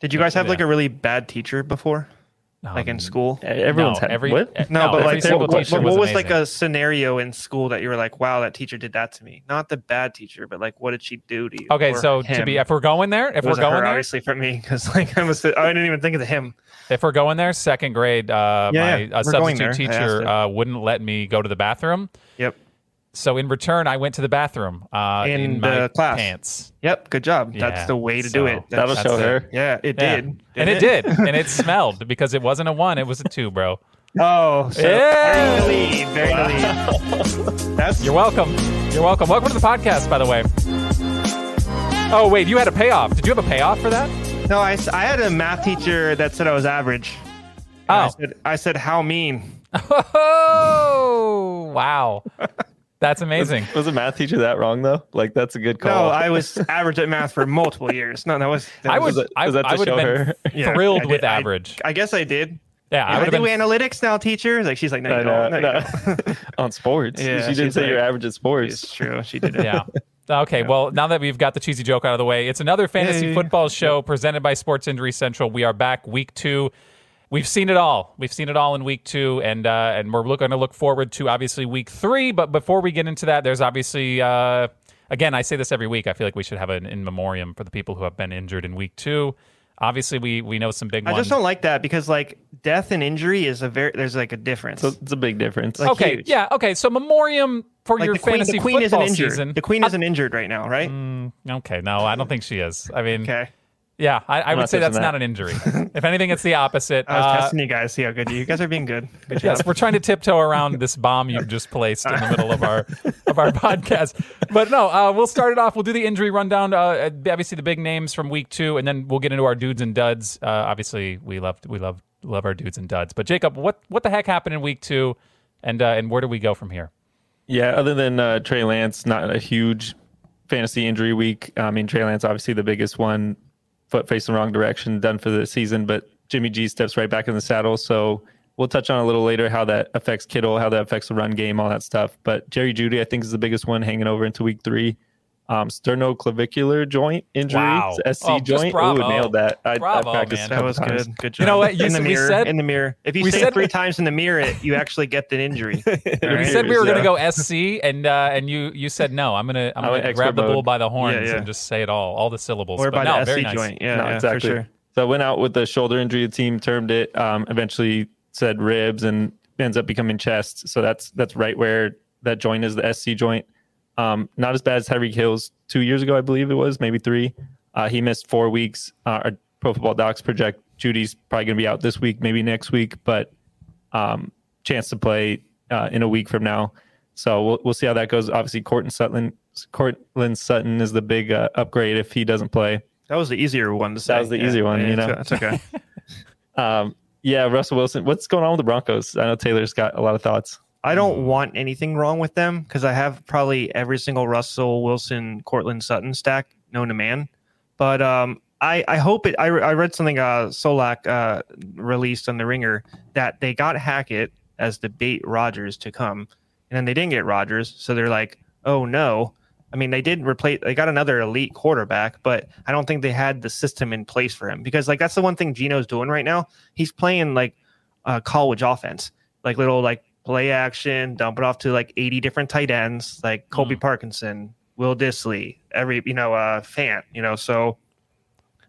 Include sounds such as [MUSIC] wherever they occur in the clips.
Did you guys have like a really bad teacher before, like in school? Everyone's no, had every, what? No, but every like, single what, what, teacher what was, was like amazing. a scenario in school that you were like, "Wow, that teacher did that to me." Not the bad teacher, but like, what did she do to you? Okay, or so to him? be if we're going there, if It we're wasn't going her, there, obviously for me, because like I was, I didn't even think of the him. if we're going there, second grade, uh, Yeah, my yeah, uh, we're going substitute there. I asked teacher it. uh, wouldn't let me go to the bathroom. Yep, So in return, I went to the bathroom uh, In in, the my class. pants. yep, good job. Yeah, That's the way to so do it. That'll show that's her. Yeah, it Yeah. did, and it did, and it smelled because it wasn't a one; it was a two, bro. Oh, so Yeah. very lead, very in the lead. That's You're welcome. You're welcome. Welcome to the podcast, by the way. Oh wait, you had a payoff. Did you have a payoff for that? no. I, I had a math teacher that said I was average. And I Oh. said, I said, how mean? [LAUGHS] Oh wow, that's amazing. Was a math teacher that wrong though? Like that's a good call. No. I was [LAUGHS] average at math for multiple years. No, that was. That I was- would, it- I, was that to I would have been her? [LAUGHS] Thrilled I with did- I- average. I guess I did. yeah, I I, do been. analytics now, teacher. Like she's like, no, I you know, don't. No, you no. don't. [LAUGHS] on sports. Yeah, she didn't she's say you're average at sports. It's true. She did it. yeah. Okay, well, now that we've got the cheesy joke out of the way, it's another fantasy Yay. football show presented by Sports Injury Central. We are back week two. We've seen it all. We've seen it all in week two, and uh, and we're looking to look forward to obviously week three. But before we get into that, there's obviously uh, again I say this every week. I feel like we should have an in memoriam for the people who have been injured in week two. Obviously, we we know some big I ones. just don't like that because like death and injury is a very there's like a difference. So it's a big difference. Like, okay, huge. yeah, okay. So memoriam for like your the queen, fantasy the queen isn't football injured. season. The queen isn't injured right now, right? Okay, no, I don't think she is. I mean, Okay. Yeah, I, I would say that's touching not that. an injury. [LAUGHS] if anything, it's the opposite. I was Uh, testing you guys, see how good you, you guys are being good. Good yes, we're trying to tiptoe around this bomb you've just placed in the middle of our of our [LAUGHS] podcast. But no, uh, we'll start it off. We'll do the injury rundown. Uh, obviously, the big names from week two, and then we'll get into our dudes and duds. Uh, obviously, we love we love love our dudes and duds. But Jacob, what what the heck happened in week two, and uh, and where do we go from here? Yeah, other than uh, Trey Lance, not a huge fantasy injury week. I mean, Trey Lance, obviously the biggest one, foot facing the wrong direction, done for the season, but Jimmy G steps right back in the saddle. So we'll touch on a little later how that affects Kittle, how that affects the run game, all that stuff. But Jerry Jeudy, I think, is the biggest one hanging over into week three. Um, sternoclavicular joint injury, Wow. SC Oh, joint. bravo. Ooh, nailed that. I, Bravo, I practiced man. that was times. good. Good job. You know what? You in the mirror. said- in the mirror. If you say said- it three times in the mirror, it, you actually get the injury. [LAUGHS] We said we were going to go SC, and uh, and you you said no. I'm gonna I'm I gonna grab the bull by the horns Yeah, yeah. and just say it all, all the syllables. or but by no, the very SC nice. joint. Yeah, no, yeah, exactly. for sure. So I went out with the shoulder injury. The team termed it. Um, eventually said ribs and ends up becoming chest. So that's that's right where that joint is, the SC joint. Um, not as bad as Tyreek Hill's two years ago, I believe it was, maybe three. Uh, he missed four weeks. Uh, our Pro Football Docs project Jeudy's probably going to be out this week, maybe next week, but um, chance to play uh, in a week from now. So we'll we'll see how that goes. Obviously, Courtland Sutton, Courtland Sutton is the big uh, upgrade if he doesn't play. That was the easier one to say. That was the Yeah, easier one, yeah, you know. It's okay. [LAUGHS] [LAUGHS] Um, yeah, Russell Wilson. What's going on with the Broncos? I know Taylor's got a lot of thoughts. I don't want anything wrong with them because I have probably every single Russell Wilson, Courtland Sutton stack known to man. But um, I, I hope it. I, I read something uh, Solak uh, released on the Ringer that they got Hackett as the bait Rodgers to come, and then they didn't get Rodgers, so they're like, oh no. I mean, they did replace. They got another elite quarterback, but I don't think they had the system in place for him because, like, that's the one thing Geno's doing right now. He's playing like uh, college offense, like little like play action, dump it off to like 80 different tight ends, like Colby Parkinson, Will Dissly, every, you know, uh, Fant, you know, so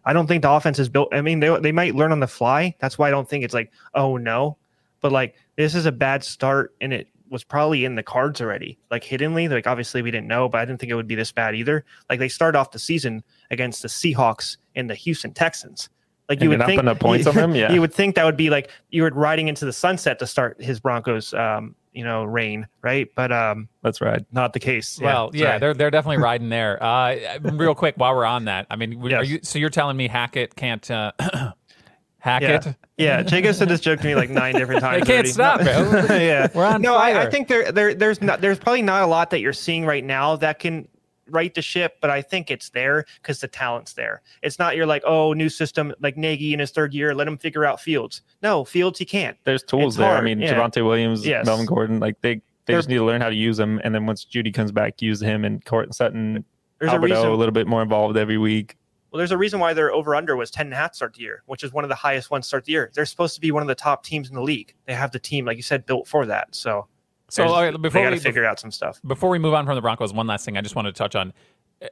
I don't think the offense is built. I mean, they, they might learn on the fly. That's why I don't think it's like, oh no, but like this is a bad start and it was probably in the cards already, like hiddenly. Like obviously we didn't know, but I didn't think it would be this bad either. Like they start off the season against the Seahawks and the Houston Texans. Like you would think putting up [LAUGHS] points on them? Yeah. you would think that would be like you were riding into the sunset to start his Broncos, um, you know, reign, right? But um, That's right. not the case. Well, yeah, sorry. they're they're definitely [LAUGHS] riding there. Uh, real quick, while we're on that, I mean, are you? So you're telling me Hackett can't uh, [CLEARS THROAT] hack Yeah. it? Yeah, Jacob said this joke to me like nine different [LAUGHS] times. can't already. stop, No- yeah, We're on no, I, I think there, there, there's not, there's probably not a lot that you're seeing right now that can right the ship, but I think it's there because the talent's there. It's not you're like, oh, new system like Nagy in his third year, let him figure out Fields. No, Fields he can't. There's tools It's there. I mean, yeah. Javonte Williams, Yes. Melvin Gordon, like they they They're- just need to learn how to use them. And then once Jeudy comes back, use him and Courtland Sutton, There's a reason. a little bit more involved every week. Well, there's a reason why their over under was 10 and a half start the year, which is one of the highest ones start the year. They're supposed to be one of the top teams in the league. They have the team, like you said, built for that. So, So okay, before we, figure out some stuff. before we move on from the Broncos, one last thing I just wanted to touch on.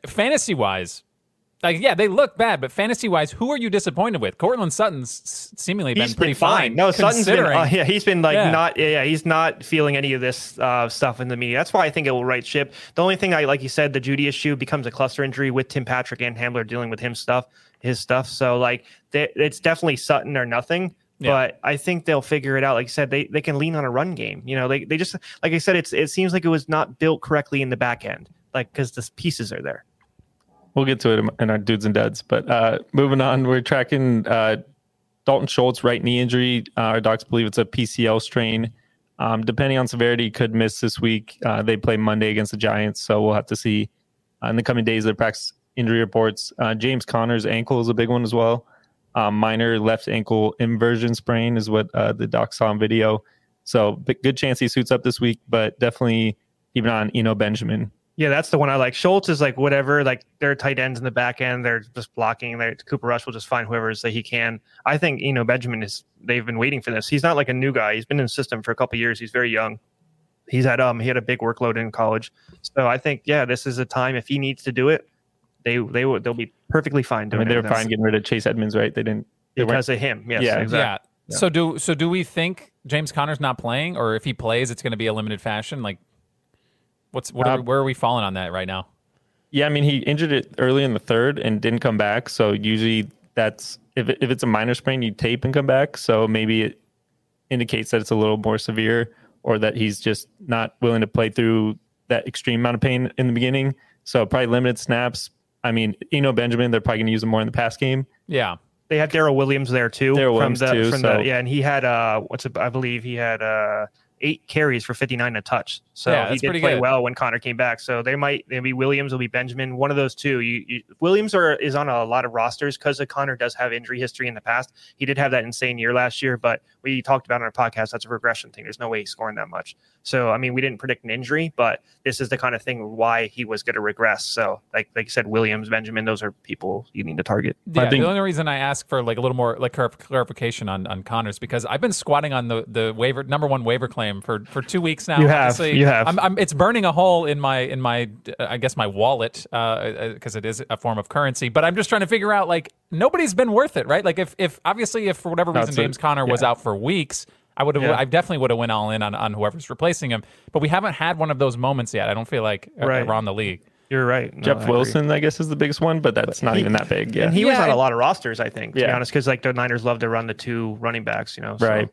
Fantasy wise, like yeah, they look bad, but fantasy wise, who are you disappointed with? Courtland Sutton's seemingly been He's pretty been fine. No, Sutton's been. Uh, yeah, he's been like Yeah. not. Yeah, he's not feeling any of this uh, stuff in the media. That's why I think it will right ship. The only thing I like you said, the Jeudy issue becomes a cluster injury with Tim Patrick and Hamler dealing with him stuff, his stuff. So like, they, it's definitely Sutton or nothing. Yeah. But I think they'll figure it out. Like I said, they, they can lean on a run game. You know, they, they just like I said, it's it seems like it was not built correctly in the back end, like because the pieces are there. We'll get to it in our dudes and duds. But uh, moving on, we're tracking uh, Dalton Schultz right knee injury. Uh, our docs believe it's a PCL strain. Um, depending on severity, could miss this week. Uh, they play Monday against the Giants, so we'll have to see uh, in the coming days. Their practice injury reports. Uh, James Conner's ankle is a big one as well. Um, minor left ankle inversion sprain is what uh, the doc saw on video. So good chance he suits up this week, but definitely even on Eno Benjamin. Yeah, that's the one I like. Schultz is like whatever, like they're tight ends in the back end. They're just blocking. They're, Cooper Rush will just find whoever that he can. I think Eno Benjamin is. They've been waiting for this. He's not like a new guy. He's been in the system for a couple years. He's very young. He's had um he had a big workload in college. So I think yeah, this is a time if he needs to do it, they they will they'll be perfectly fine I mean, they it. were fine getting rid of Chase Edmonds, right? They didn't. They weren't because of him. Yes, Yeah. exactly. Yeah. So do so do we think James Conner's not playing, or if he plays, it's going to be a limited fashion? Like, what's what? Are, Uh, where are we falling on that right now? Yeah, I mean, he injured it early in the third and didn't come back. So usually that's if it, if it's a minor sprain, you tape and come back. So maybe it indicates that it's a little more severe, or that he's just not willing to play through that extreme amount of pain in the beginning. So probably limited snaps. I mean, Eno Benjamin, they're probably going to use him more in the pass game. Yeah. They had Darrel Williams there too. Darrel from Williams the, too, From so- the, yeah, and he had uh, what's it, I believe he had uh, eight carries for 59 a touch. So Yeah, he did pretty play good. well when Conner came back. So they might maybe Williams will be Benjamin, one of those two. You, you Williams are, is on a lot of rosters because Conner does have injury history in the past. He did have that insane year last year, but we talked about on our podcast that's a regression thing. There's no way he's scoring that much. So I mean, we didn't predict an injury, but this is the kind of thing why he was going to regress. So like like you said, Williams, Benjamin, those are people you need to target. Yeah, think- the only reason I ask for like a little more like clarification on on Conner's because I've been squatting on the the waiver number one waiver claim for for two weeks now. You have, Obviously, you have. I'm, I'm, it's burning a hole in my in my uh, I guess my wallet because it is a form of currency. But I'm just trying to figure out like nobody's been worth it, right? Like if if obviously if for whatever reason it's a- James Conner was yeah. out for weeks. I would have. Yeah. I definitely would have went all in on, on whoever's replacing him, but we haven't had one of those moments yet. I don't feel like uh, Right. around the league. You're right. No, I Jeff agree. Wilson, I guess, is the biggest one, but that's not he- even that big. Yeah. And he was on a lot of rosters, I think, to be honest, because like the Niners love to run the two running backs, you know. So, Right.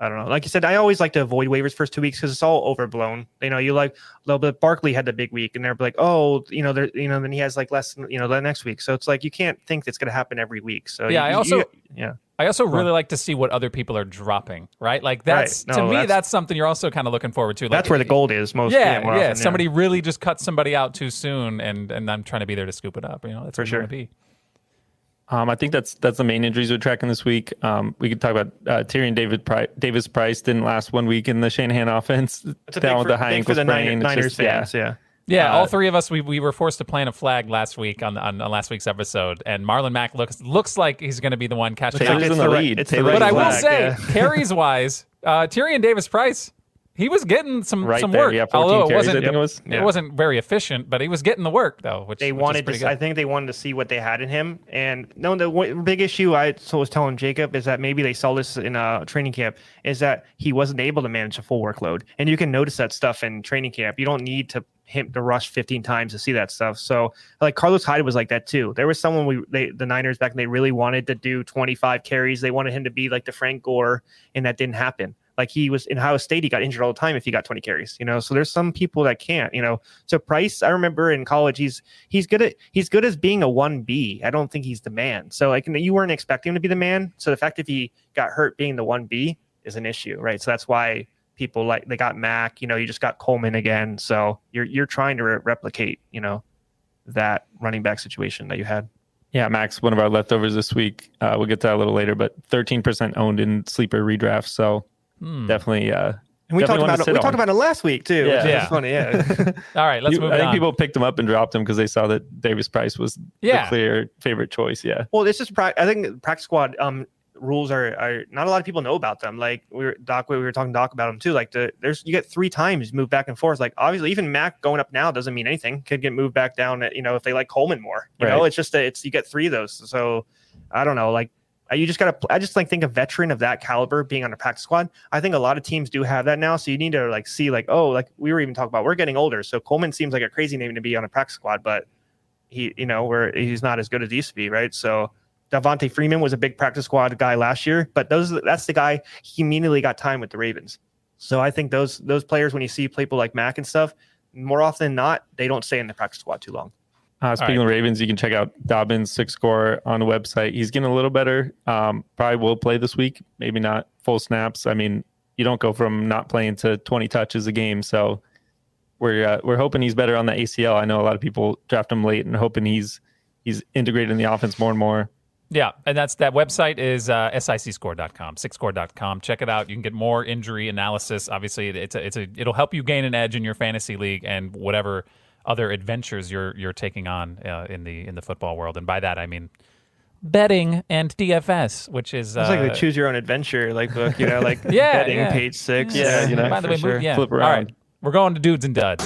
I don't know. Like you said, I always like to avoid waivers first two weeks because it's all overblown. You know, you like a little bit. Barkley had the big week, and they're like, oh, you know, there, you know, then he has like less, you know, the next week. So it's like you can't think it's going to happen every week. So Yeah, you- I also- you- yeah, I also really like to see what other people are dropping, right? Like that's Right. to me, that's, that's- something you're also kind of looking forward to. Like, that's where the gold is most. Yeah, more yeah. often, Somebody really just cut somebody out too soon, and and I'm trying to be there to scoop it up. You know, that's For sure. Want to be. Um, I think that's that's the main injuries we're tracking this week. Um, we could talk about uh, Tyrion David Pri- Davis Price didn't last one week in the Shanahan offense. [LAUGHS] It's a down with for, the high ankle for the sprain. Niner, It's Niners just- yeah. fans. Yeah. Yeah, Uh, all three of us we, we were forced to plant a flag last week on on, on last week's episode, and Marlon Mack looks looks like he's going to be the one catching. Taylor's in It's the right- lead. it's the Taylor's right But I will say, yeah. carries wise, uh, Tyrion Davis Price, he was getting some right some there. work. Yeah, 14 although it carries, wasn't I think it was. it wasn't very efficient, but he was getting the work though. Which they which wanted pretty to. good. I think they wanted to see what they had in him. And no, the w- big issue I was telling Jacob is that maybe they saw this in a training camp is that he wasn't able to manage a full workload, and you can notice that stuff in training camp. You don't need to him to rush 15 times to see that stuff. So like Carlos Hyde was like that too. There was someone we they the Niners back and they really wanted to do 25 carries. They wanted him to be like the Frank Gore, and that didn't happen. Like he was in Ohio State, he got injured all the time if he got 20 carries, you know. So there's some people that can't, you know. So Price, I remember in college, he's he's good at he's good as being a one B. I don't think he's the man. So like you weren't expecting him to be the man. So the fact if he got hurt being the one B is an issue, right? So that's why people like they got Mack. You know, you just got Coleman again. So you're you're trying to re- replicate, you know, that running back situation that you had. Yeah, Mack's, one of our leftovers this week. Uh, we'll get to that a little later, but 13% owned in sleeper redraft. So Hmm. definitely uh, And we talked Definitely one about it. sit We talked about it last week too. Yeah. which is Yeah. funny. Yeah. [LAUGHS] [LAUGHS] All right, let's You- move I think people picked him up and dropped him because they saw that Davis Price was Yeah. the clear favorite choice. Yeah. well, it's just pra- I think practice squad um rules are, are not a lot of people know about them. Like we were Doc, we were talking to Doc about them too. Like the there's you get three times move back and forth. Like obviously even Mack going up now doesn't mean anything. Could get moved back down. At, you know if they like Coleman more. You know it's just a, it's you get three of those. So I don't know. Like uh, you just gotta. I just like think a veteran of that caliber being on a practice squad. I think a lot of teams do have that now. So you need to like see like oh like we were even talking about we're getting older. So Coleman seems like a crazy name to be on a practice squad, but he you know where he's not as good as he used to be, right? So. Devonta Freeman was a big practice squad guy last year, but those that's the guy he immediately got time with the Ravens. So I think those those players when you see people like Mack and stuff, more often than not, they don't stay in the practice squad too long. Uh, speaking of Ravens, you can check out Dobbins' SIC score on the website. He's getting a little better. Um, probably will play this week. Maybe not full snaps. I mean, you don't go from not playing to 20 touches a game. So we're uh, we're hoping he's better on the ACL. I know a lot of people draft him late and hoping he's he's integrated in the offense more and more. Yeah, and that's that website is uh, sicscore.com, sixscore.com. Check it out. You can get more injury analysis. Obviously, it's a, it's a it'll help you gain an edge in your fantasy league and whatever other adventures you're you're taking on uh, in the in the football world. And by that I mean betting and DFS, which is It's like uh, the choose your own adventure like book, you know, like [LAUGHS] Yeah, betting yeah. page six. yeah, Yeah, you know, By the way, sure. move, yeah. Flip All right, we're going to dudes and duds.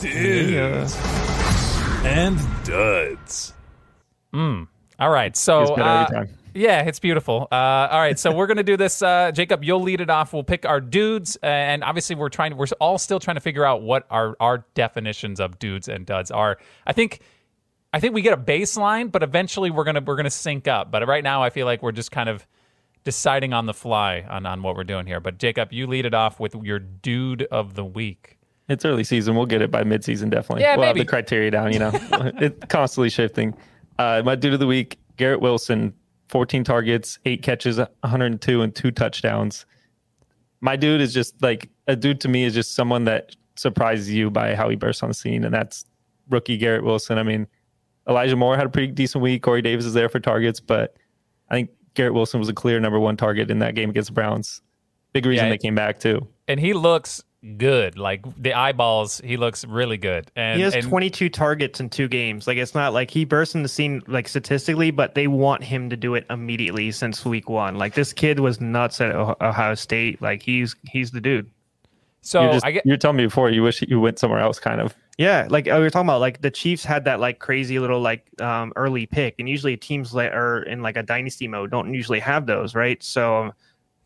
Dudes and duds. All right, so It's better uh, every time. Yeah, it's beautiful. Uh, all right, so we're gonna do this. Uh, Jacob, you'll lead it off. We'll pick our dudes, and obviously we're trying. We're all still trying to figure out what our our definitions of dudes and duds are. I think, I think we get a baseline, but eventually we're gonna we're gonna sync up. But right now, I feel like we're just kind of deciding on the fly on on what we're doing here. But Jacob, you lead it off with your dude of the week. It's early season. We'll get it by midseason, definitely. Yeah, we'll maybe. have the criteria down, you know. [LAUGHS] it's constantly shifting. Uh, my dude of the week, Garrett Wilson, 14 targets, eight catches, 102, and two touchdowns. My dude is just like a dude to me is just someone that surprises you by how he bursts on the scene, and that's rookie Garrett Wilson. I mean, Elijah Moore had a pretty decent week. Corey Davis is there for targets, but I think Garrett Wilson was a clear number one target in that game against the Browns. Big reason Yeah. they came back too. And he looks good. Like the eyeballs, he looks really good. And He has and, 22 targets in two games. Like it's not like he burst in the scene like statistically, but they want him to do it immediately since week one. Like this kid was nuts at Oh- Ohio State. Like he's he's the dude. So you're, just, I get you're telling me before you wish you went somewhere else, kind of. Yeah, like uh, we were talking about, like the Chiefs had that like crazy little like um, early pick, and usually teams that are in like a dynasty mode don't usually have those, right? So um,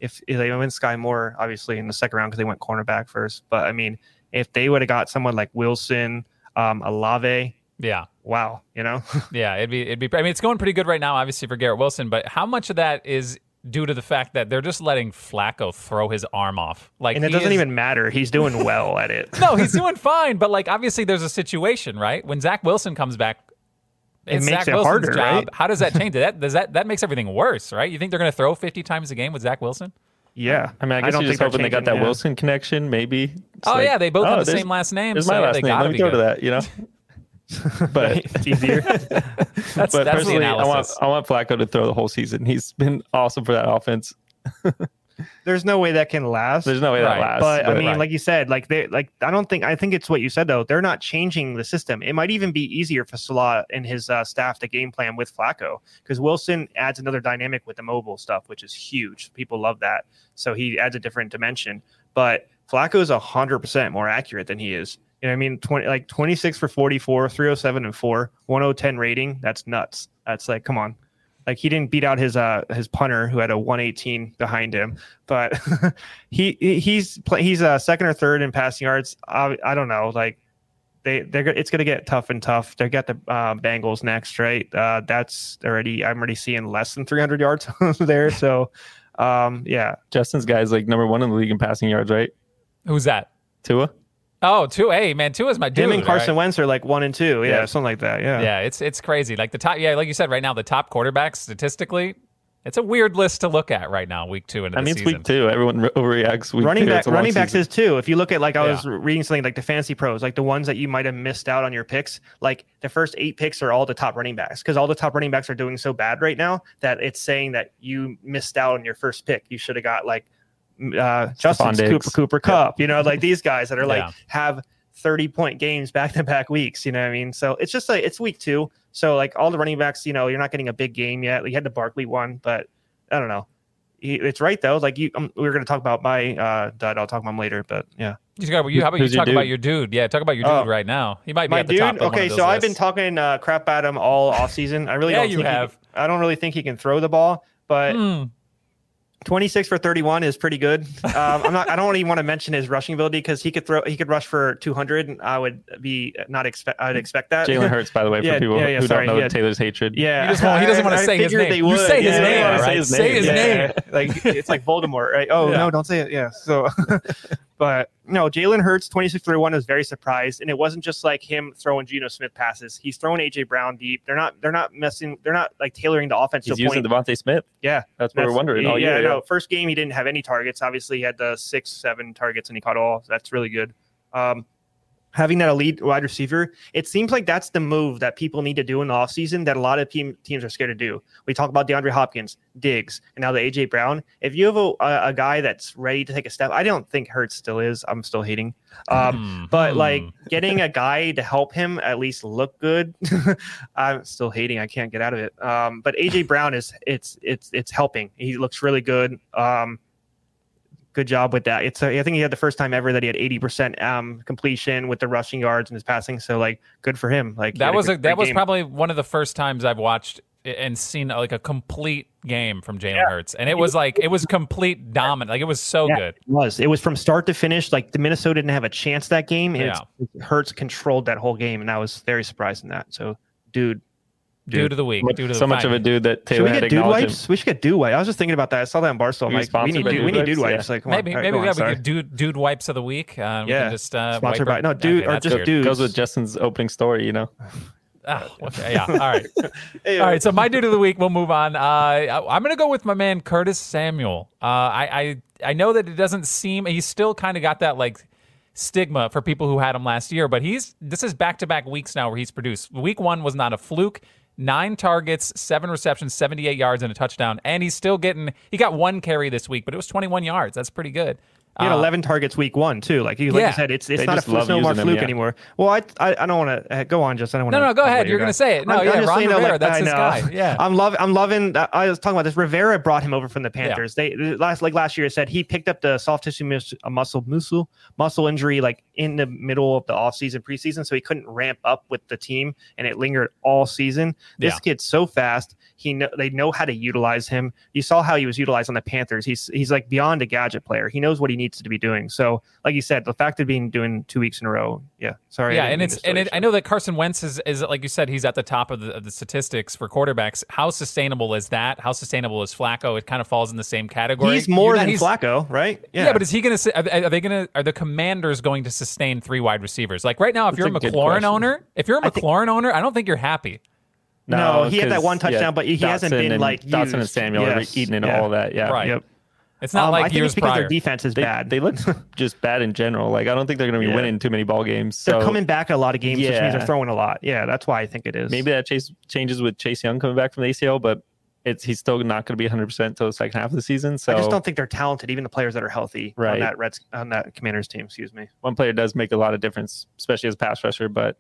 if, if they went Skyy Moore, obviously in the second round because they went cornerback first, but I mean, if they would have got someone like Wilson, um, Olave, yeah. wow, you know, [LAUGHS] Yeah, it'd be it'd be. I mean, it's going pretty good right now, obviously for Garrett Wilson. But how much of that is due to the fact that they're just letting Flacco throw his arm off? Like, and it doesn't is- even matter. He's doing well at it. [LAUGHS] No, he's [LAUGHS] doing fine. But like, obviously, there's a situation, right? When Zach Wilson comes back. It it's makes Zach it Wilson's harder, job. right? How does that change? that does that that makes everything worse, right? You think they're going to throw 50 times a game with Zach Wilson? Yeah, I mean, I guess don't you're just think hoping they're got that yeah. Wilson connection, maybe. It's oh like, yeah, they both have oh, the same last name. There's so my yeah, last they name. gotta Let me be go to that, you know? [LAUGHS] but it's easier. [LAUGHS] That's, but that's the personally, I want analysis. I want Flacco to throw the whole season. He's been awesome for that offense. [LAUGHS] There's no way that can last. There's no way Right. that lasts. but I mean, Right. like you said, like they like I don't think I think it's what you said though. They're not changing the system. It might even be easier for Saleh and his uh, staff to game plan with Flacco because Wilson adds another dynamic with the mobile stuff, which is huge. People love that. So he adds a different dimension. But Flacco is hundred percent more accurate than he is. You know, what I mean, twenty like twenty six for 44, 307 and four, 1010 rating. That's nuts. That's like, come on. Like he didn't beat out his uh his punter who had a 118 behind him, but [LAUGHS] he he- he's play, he's uh second or third in passing yards. I, I don't know, like they they're it's gonna get tough and tough. They got the uh, Bengals next, right? Uh, that's already I'm already seeing less than 300 yards [LAUGHS] there. So, um, yeah, Justin's guy's like number one in the league in passing yards, right? Who's that? Tua. Oh, two. Hey, man, two is my dude. him and Carson right? Wentz are like one and two, yeah, Yeah. something like that, yeah. Yeah, it's it's crazy. Like the top, yeah, like you said, right now the top quarterbacks statistically, it's a weird list to look at right now, week two into I the mean, it's season. week two. Everyone re- overreacts. Week running two. back It's a long running backs season. is too. If you look at like I Yeah. was reading something like the FantasyPros, like the ones that you might have missed out on your picks, like the first eight picks are all the top running backs because all the top running backs are doing so bad right now that it's saying that you missed out on your first pick. You should have got like uh, Justin's Diggs. Cooper Cooper Kupp. You know, like these guys that are like Yeah. have 30 point games back to back weeks. You know what I mean? So it's just like it's week two. So like all the running backs, you know, you're not getting a big game yet. Like, you had the Barkley one, but I don't know. It's right though. Like you, um, we were going to talk about my uh, dud. I'll talk about him later. But yeah, You talk about you. How about you Who's your talk about dude? your dude? Yeah, talk about your dude Oh. right now. He might be my at the top. dude. of one Okay, of so those I've been talking uh, crap at him all off season. I really Yeah, don't. you think he have. can- I don't really think he can throw the ball, but Hmm. 26 for 31 is pretty good. Um, I'm not. I don't even want to mention his rushing ability because he could throw. He could rush for 200. And I would be not expect. I'd expect that. Jalen Hurts, by the way, for Yeah, people yeah, yeah, who sorry, don't know yeah. Taylor's hatred. Yeah, He just won't- he doesn't [LAUGHS] wanna I- I say his name. they You say his name, yeah, all yeah. right? Say his name. Like it's like Voldemort, right? Oh Yeah. no, don't say it. Yeah. So, [LAUGHS] but no, Jalen Hurts 26-31 was very surprised, and it wasn't just like him throwing Geno Smith passes. He's throwing AJ Brown deep. They're not. They're not messing. They're not like tailoring the offense He's to using point. DeVonta Smith. Yeah, That's what we're That's- wondering all yeah, year. no. First game he didn't have any targets. Obviously, he had the six, seven targets, and he caught all. That's really good. Um, having that elite wide receiver, it seems like that's the move that people need to do in the offseason that a lot of team, teams are scared to do. We talk about DeAndre Hopkins, Diggs, and now the AJ Brown. If you have a, a, a guy that's ready to take a step, I don't think Hurts still is. I'm still hating. Um, Hmm. but Hmm. like getting a guy to help him at least look good, [LAUGHS] I'm still hating. I can't get out of it. Um, but AJ Brown is it's it's it's helping. He looks really good. Um, good job with that. It's a, I think he had the first time ever that he had 80% um, completion with the rushing yards and his passing. So like good for him. Like that was good- a, that great was game. probably one of the first times I've watched and seen like a complete game from Jalen Hurts, and it was like it was complete dominant. Like it was so Yeah, good. It was. It was from start to finish. Like the Minnesota didn't have a chance that game. And Yeah. Hurts controlled that whole game, and I was very surprised in that. So, dude, Dude of the week. Much- Dude of the so much of fine. a dude that should Taylor we had get dude acknowledged him. wipes? We should get dude wipes. I was just thinking about that. I saw that in Barstool. We like, we need dude, Dude we need Wipes? dude wipes. Yeah. Like, come on, Maybe all right, maybe go we have a dude dude wipes of the week. Uh, we Yeah. can just uh, Sponsored wipe by- no, dude, okay, or just dude. Goes with Justin's opening story, you know. [SIGHS] Ah, okay, yeah. All right. [LAUGHS] Hey, All right, so my [LAUGHS] dude of the week. We'll move on. Uh, I- I'm going to go with my man Curtis Samuel. Uh, I, I I know that it doesn't seem he's still kind of got that like stigma for people who had him last year, but he's this is back to back weeks now where he's produced. Week one was not a fluke. Nine targets, seven receptions, 78 yards, and a touchdown. And he's still getting, he got one carry this week, but it was 21 yards. That's pretty good. He had Uh, 11 targets week one too. Like you, like Yeah. you said, it's it's They not a fluke, no more him, fluke yeah. anymore. Well, I I, I don't want to uh, go on. Just I don't want No, to. no, no, go ahead. You're gonna say it. No, yeah, Ron saying, Rivera, that's his I know. guy. Yeah. I'm loving. I'm loving. I was talking about this. Rivera brought him over from the Panthers. They last like last year said he picked up the soft tissue mus- uh, muscle muscle muscle injury like in the middle of the offseason preseason, so he couldn't ramp up with the team, and it lingered all season. This Yeah. kid's so fast. He know they know how to utilize him. You saw how he was utilized on the Panthers. He's he's like beyond a gadget player. He knows what he needs to be doing. So, like you said, the fact of being doing two weeks in a row. Yeah, sorry. Yeah, and it's and it, I know that Carson Wentz is, is like you said, he's at the top of the, of the statistics for quarterbacks. How sustainable is that? How sustainable is Flacco? It kind of falls in the same category. he's more You're than Flacco, right? Yeah. but is he going to? Are, are they going to? Are the Commanders going to sustain three wide receivers? Like right now, if That's you're a a McLaurin owner, if you're a I think- McLaurin owner, I don't think you're happy. No, he had that one touchdown, but he hasn't been, and- like, Dotson and used. Samuel are Yes. eating into Yeah. all that. Yeah, Right. Yep. It's not Um, like I think years it's because prior. their defense is They, bad. they look [LAUGHS] just bad in general. Like I don't think they're going to be Yeah. winning too many ball games. they're coming back a lot of games, which means Yeah. they're throwing a lot. Yeah, that's why I think it is. maybe that chase changes with Chase Young coming back from the ACL, but it's he's still not going to be 100 percent until the second half of the season. So I just don't think they're talented, even the players that are healthy on Right. that Reds on that Commanders team. Excuse me. one player does make a lot of difference, especially as a pass rusher. But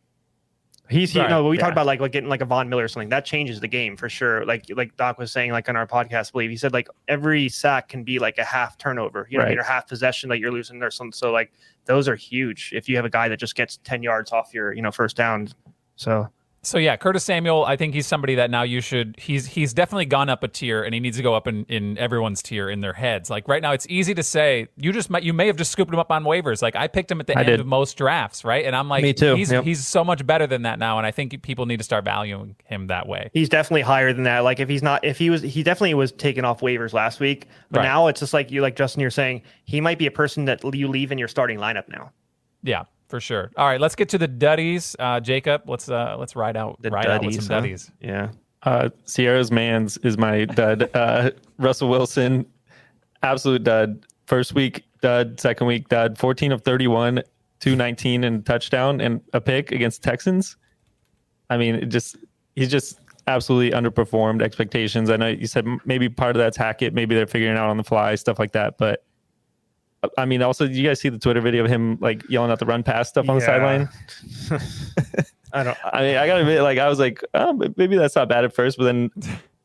He's he, Right, no. We yeah. talked about like, like getting like a Von Miller or something that changes the game for sure. Like like Doc was saying like on our podcast, I believe he said like every sack can be like a half turnover, you know, what I mean, Right. or half possession that you're losing or something. So like those are huge if you have a guy that just gets ten yards off your you know first down. So So yeah, Curtis Samuel, I think he's somebody that now you should he's he's definitely gone up a tier and he needs to go up in, in everyone's tier in their heads. Like right now it's easy to say you just might you may have just scooped him up on waivers. Like I picked him at the I end did. of most drafts, right? And I'm like Me too, he's yep. he's so much better than that now and I think people need to start valuing him that way. he's definitely higher than that. Like if he's not, if he was, he definitely was taken off waivers last week. But Right. now it's just like you, like Justin, you're saying he might be a person that you leave in your starting lineup now. Yeah, for sure. All right, let's get to the duddies. Uh, Jacob, let's uh let's ride out The ride out with duddies, some huh? duddies. Yeah. uh, Sierra's man's is my dud. Uh, [LAUGHS] Russell Wilson, absolute dud. First week dud, second week dud. 14 of 31, 219 and touchdown and a pick against Texans. I mean, it just he's just absolutely underperformed expectations. I know you said maybe part of that's Hackett, maybe they're figuring it out on the fly, stuff like that. But I mean, also, did you guys see the Twitter video of him like yelling at the run pass stuff on the sideline? [LAUGHS] I don't. I mean, I gotta admit, like, I was like, oh, maybe that's not bad at first, but then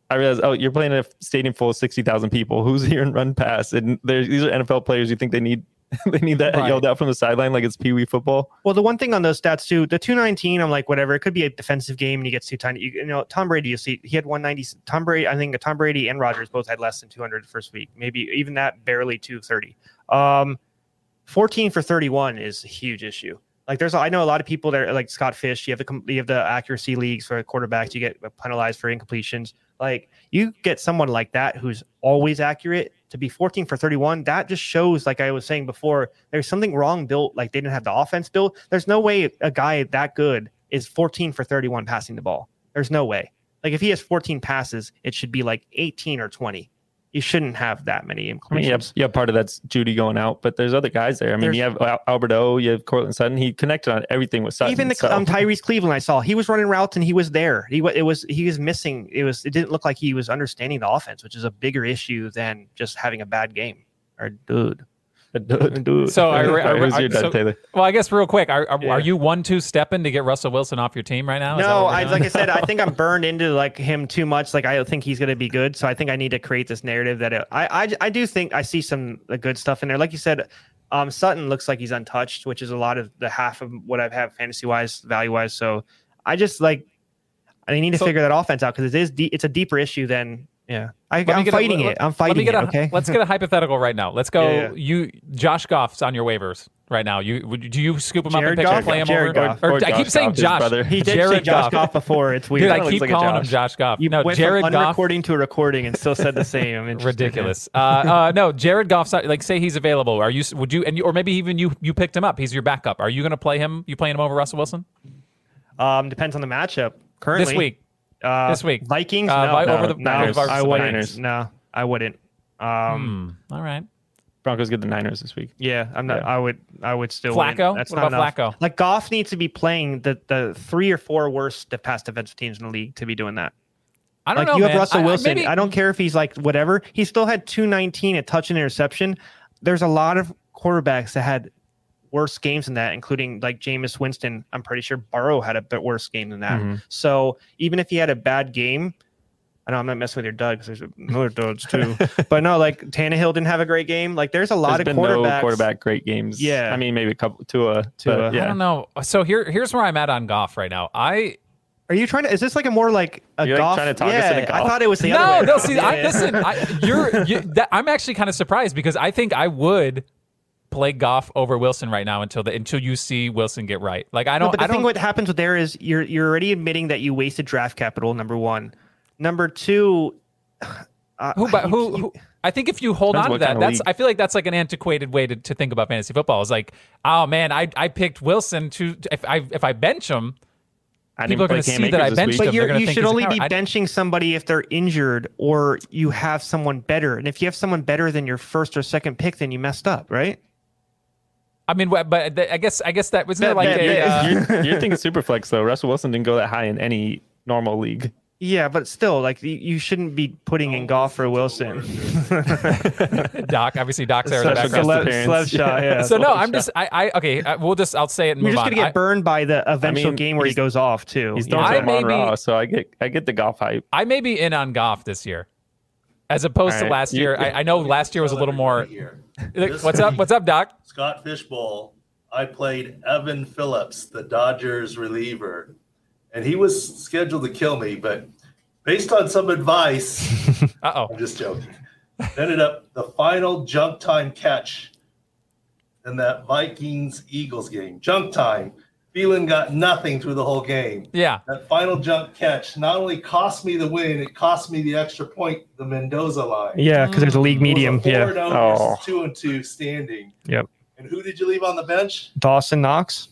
I realized, oh, you're playing a stadium full of sixty thousand people. Who's here in run pass? And there's these are NFL players. You think they need [LAUGHS] they need that Right. yelled out from the sideline like it's pee wee football? Well, the one thing on those stats too, the 219, I'm like, whatever. It could be a defensive game and he gets too tiny. You, you know, Tom Brady, you see, he had 190. Tom Brady, I think Tom Brady and Rodgers both had less than 200 the first week. Maybe even that barely 230. Um, 14 for 31 is a huge issue. Like there's, I know a lot of people that are like Scott Fish. You have the you have the accuracy leagues for quarterbacks. You get penalized for incompletions. Like you get someone like that who's always accurate to be 14 for 31. That just shows, like I was saying before, there's something wrong built. Like they didn't have the offense built. There's no way a guy that good is 14 for 31 passing the ball. There's no way. Like if he has 14 passes, it should be like 18 or 20. You shouldn't have that many incompletions. I mean, you have, you have part of that's Jeudy going out, but there's other guys there. I mean, There's- you have Al- Albert O, you have Courtland Sutton. He connected on everything with Sutton. Even the so- um, Tyrie Cleveland, I saw he was running routes and he was there. He it was he was missing. It was it didn't look like he was understanding the offense, which is a bigger issue than just having a bad game. Or dude, [LAUGHS] dude. So I, All I, right, I- your dud, so- Taylor? well, I guess real quick, are, are, Yeah. are you one two stepping to get Russell Wilson off your team right now? Is No, I like I said, I [LAUGHS] think I'm burned into like him too much. Like I think he's going to be good, so I think I need to create this narrative that it, I, I I do think I see some uh, good stuff in there. Like you said, um, Sutton looks like he's untouched, which is a lot of the half of what I've had fantasy wise, value wise. So I just like I need to So- figure that offense out because it is de- it's a deeper issue than yeah. I, Let me I'm get a- fighting it. I'm fighting it. a, Okay. Let's get a hypothetical right now. Let's go. Yeah, yeah. You, Josh Goff's on your waivers right now. You would do you scoop him Jared up and pick Goff? him, play him Jared over? Goff. Or, Or I keep Josh saying Goff, Josh. brother. he did Jared say Josh Goff. Goff before. It's weird. Dude, I keep like a calling him Josh. Josh Goff. you no, went Jared from Goff. unrecording to a recording and still said the same. Ridiculous. uh, uh, no, Jared Goff's not, like say he's available. Are you? Would you? And you, or maybe even you you picked him up. He's your backup. Are you going to play him? You playing him over Russell Wilson Um, depends on the matchup. Currently, this week? Uh, This week. Vikings. Uh, no, Vi- no, over the- no, Niners I wouldn't. Niners. No, I wouldn't. Um, Hmm. All right. Broncos get the Niners this week. yeah, I'm not. Yeah. I would. I would still. Flacco? Win. That's What not about enough. Flacco? Like Goff needs to be playing the the three or four worst de- pass defensive teams in the league to be doing that. I don't Like know. you have man. Russell I- I- Wilson. I, don't care if he's like whatever. He still had 219, a touch and interception. There's a lot of quarterbacks that had worse games than that, including like Jameis Winston. I'm pretty sure Burrow had a bit worse game than that. Mhm. So even if he had a bad game, I know I'm not messing with your duds. There's another duds too, [LAUGHS] but no, like Tannehill didn't have a great game. Like there's a lot There's of been quarterbacks. no quarterback great games. Yeah. I mean maybe a couple Tua. Tua. But I don't know. So here, here's where I'm at on Goff right now. I Are you trying to? Is this like a more like a You're, like, Goff? trying to talk us yeah, into I thought it was the other no, way. no. around. See, I, Yeah. listen, I, you're. You, that, I'm actually kind of surprised because I think I would play Goff over Wilson right now until the until you see Wilson get right. Like I No, don't. but the I thing don't. what happens with there is you're you're already admitting that you wasted draft capital. Number one, number two. [SIGHS] Uh, who, but who, who? I think if you hold on to that, that's. league. I feel like that's like an antiquated way to, to think about fantasy football. It's like, oh man, I I picked Wilson to if I if I bench him, I people are gonna Cam see that I Akers benched week. him. But you're, gonna you think should only be benching somebody if they're injured or you have someone better. And if you have someone better than your first or second pick, then you messed up, right? I mean, but I guess I guess that wasn't like bet- a. bet. Uh, [LAUGHS] you're, you're thinking super flex though. Russell Wilson didn't go that high in any normal league. Yeah, but still, like you, you shouldn't be putting in Goff for Wilson. [LAUGHS] Doc, obviously, Doc's there in the Special background. guest Celeb, appearance. celeb shot, yeah. So no, I'm shot. just I, I okay. I, we'll just I'll say it and You're move just gonna get I- burned by the eventual mean, game where he goes off too. He's throwing know? I to him on maybe- Raw, so I get I get the Goff hype. I may be in on Goff this year, as opposed All to last year. I, I know last year was a little more. [LAUGHS] What's up? What's up, Doc? Scott Fishbowl. I played Evan Phillips, the Dodgers reliever, and he was scheduled to kill me, but based on some advice, [LAUGHS] Uh oh. I'm just joking. Ended up the final junk time catch in that Vikings Eagles game. Junk time. Phelan got nothing through the whole game. Yeah. That final jump catch not only cost me the win, it cost me the extra point, the Mendoza line. Yeah, because there's a league medium. It was a Yeah, oh Oh. two and two standing. Yep. And who did you leave on the bench? Dawson Knox.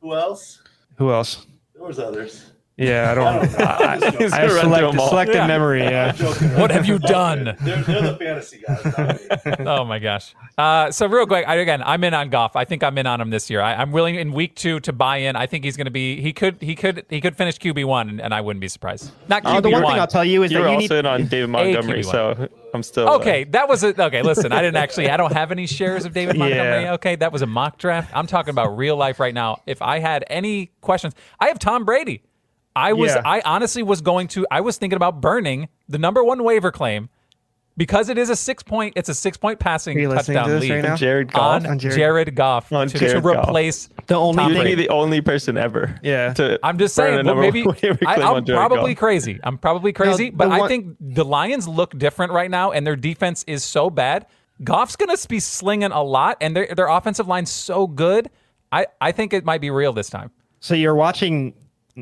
Who else? Who else? There was others. Yeah, I [LAUGHS] I don't. don't know. I'm. I have select, them all. selective Yeah. memory. [LAUGHS] Yeah. joking. What have you done? [LAUGHS] They're, they're the fantasy guys. oh my gosh. Uh, so real quick, I, again, I'm in on Goff. I think I'm in on him this year. I, I'm willing in week two to buy in. I think he's going to be. He could. He could. He could finish QB one, and, and I wouldn't be surprised. Not QB Oh, the one one. thing I'll tell you is You that were you also need. in on David Montgomery, so I'm still uh, Okay, that was a okay. Listen, I didn't actually. I don't have any shares of David Montgomery. Yeah. Okay, that was a mock draft. I'm talking about real life right now. If I had any questions, I have Tom Brady. I was. Yeah. I honestly was going to. I was thinking about burning the number one waiver claim because it is a six point. It's a six point passing Are you touchdown to this lead right now? Jared Goff. on, On Jared, Jared- Goff On to, Jared to Goff. replace The only Tom You'd be Brady. the only person ever. Yeah. To I'm just saying, well, number maybe one I, claim I'm Jared probably Goff. crazy. I'm probably crazy, the but I think the Lions look different right now, and their defense is so bad. Goff's going to be slinging a lot, and their their offensive line's so good. I, I think it might be real this time. So you're watching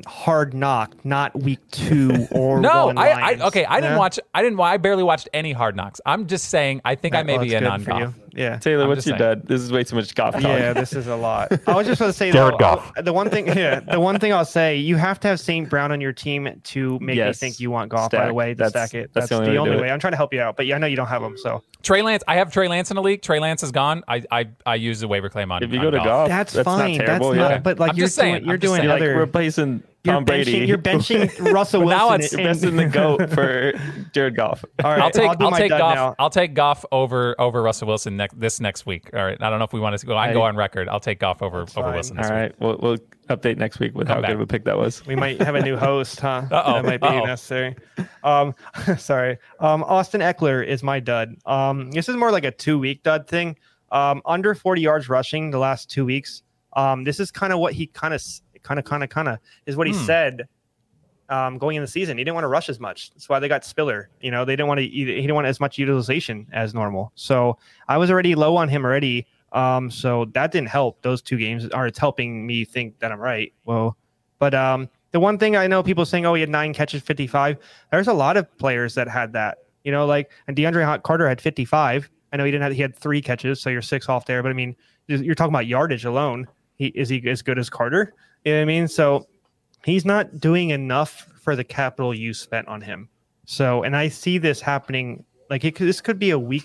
Hard Knock, not Week Two or [LAUGHS] No, I, I okay. I didn't watch. I didn't. I barely watched any Hard Knocks. I'm just saying. I think I may Well, be in on you. Yeah. Taylor, I'm what's your saying. dud? This is way too much Goff talk. Yeah, this is a lot. [LAUGHS] I was just going to say Jared though, Goff. Uh, the one thing, [LAUGHS] yeah, the one thing I'll say, you have to have Saint Brown on your team to make me think you want Goff. By the way, to That's- stack it. that's That's, the the only way only way. I'm trying to help you out, but yeah, I know you don't have them. So Trey Lance. I have Trey Lance in the league. Trey Lance is gone. I I, I use the waiver claim on. Him. If you on go to Goff. golf, that's, that's fine. Not terrible, that's yeah. not. But like I'm you're just saying, doing, you're I'm doing saying. You're like other. Replacing you're Tom Brady. benching, you're benching [LAUGHS] Russell Now Wilson. it's- You're and- besting the goat [LAUGHS] for Jared Goff. All right, I'll take do I'll, take dud Goff. now. I'll take Goff over over Russell Wilson next this next week. All right. I don't know if we want to go. I can go on record. I'll take Goff over over fine. Wilson this All week. we'll, we'll update next week with Come how back. good of a pick that was. We might have a new [LAUGHS] host, huh? Uh-oh, That might be uh-oh. necessary. Um, sorry. Um, Austin Ekeler is my dud. Um, this is more like a two week dud thing. Um, under 40 yards rushing the last two weeks. Um, this is kind of what he kind of, kind of, kind of, kind of is what he Hmm. said. Um, going in the season, he didn't want to rush as much. That's why they got Spiller. You know, they didn't want to. He didn't want as much utilization as normal. So I was already low on him already. Um, so that didn't help. Those two games are it's helping me think that I'm right. Well, but um, the one thing I know people saying, oh, he had nine catches, 55. There's a lot of players that had that. You know, like and DeAndre Hot- Carter had 55. I know he didn't have he had three catches, so you're six off there. But I mean, you're talking about yardage alone. He is he as good as Carter? You know what I mean? So he's not doing enough for the capital you spent on him. So, and I see this happening. Like it could, this could be a week,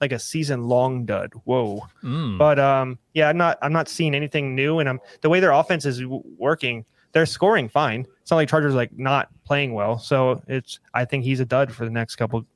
like a season long dud. Whoa. Mm. But um, yeah, I'm not I'm not seeing anything new, and I'm the way their offense is w- working. They're scoring fine. It's not like Chargers like not playing well. So it's I think he's a dud for the next couple.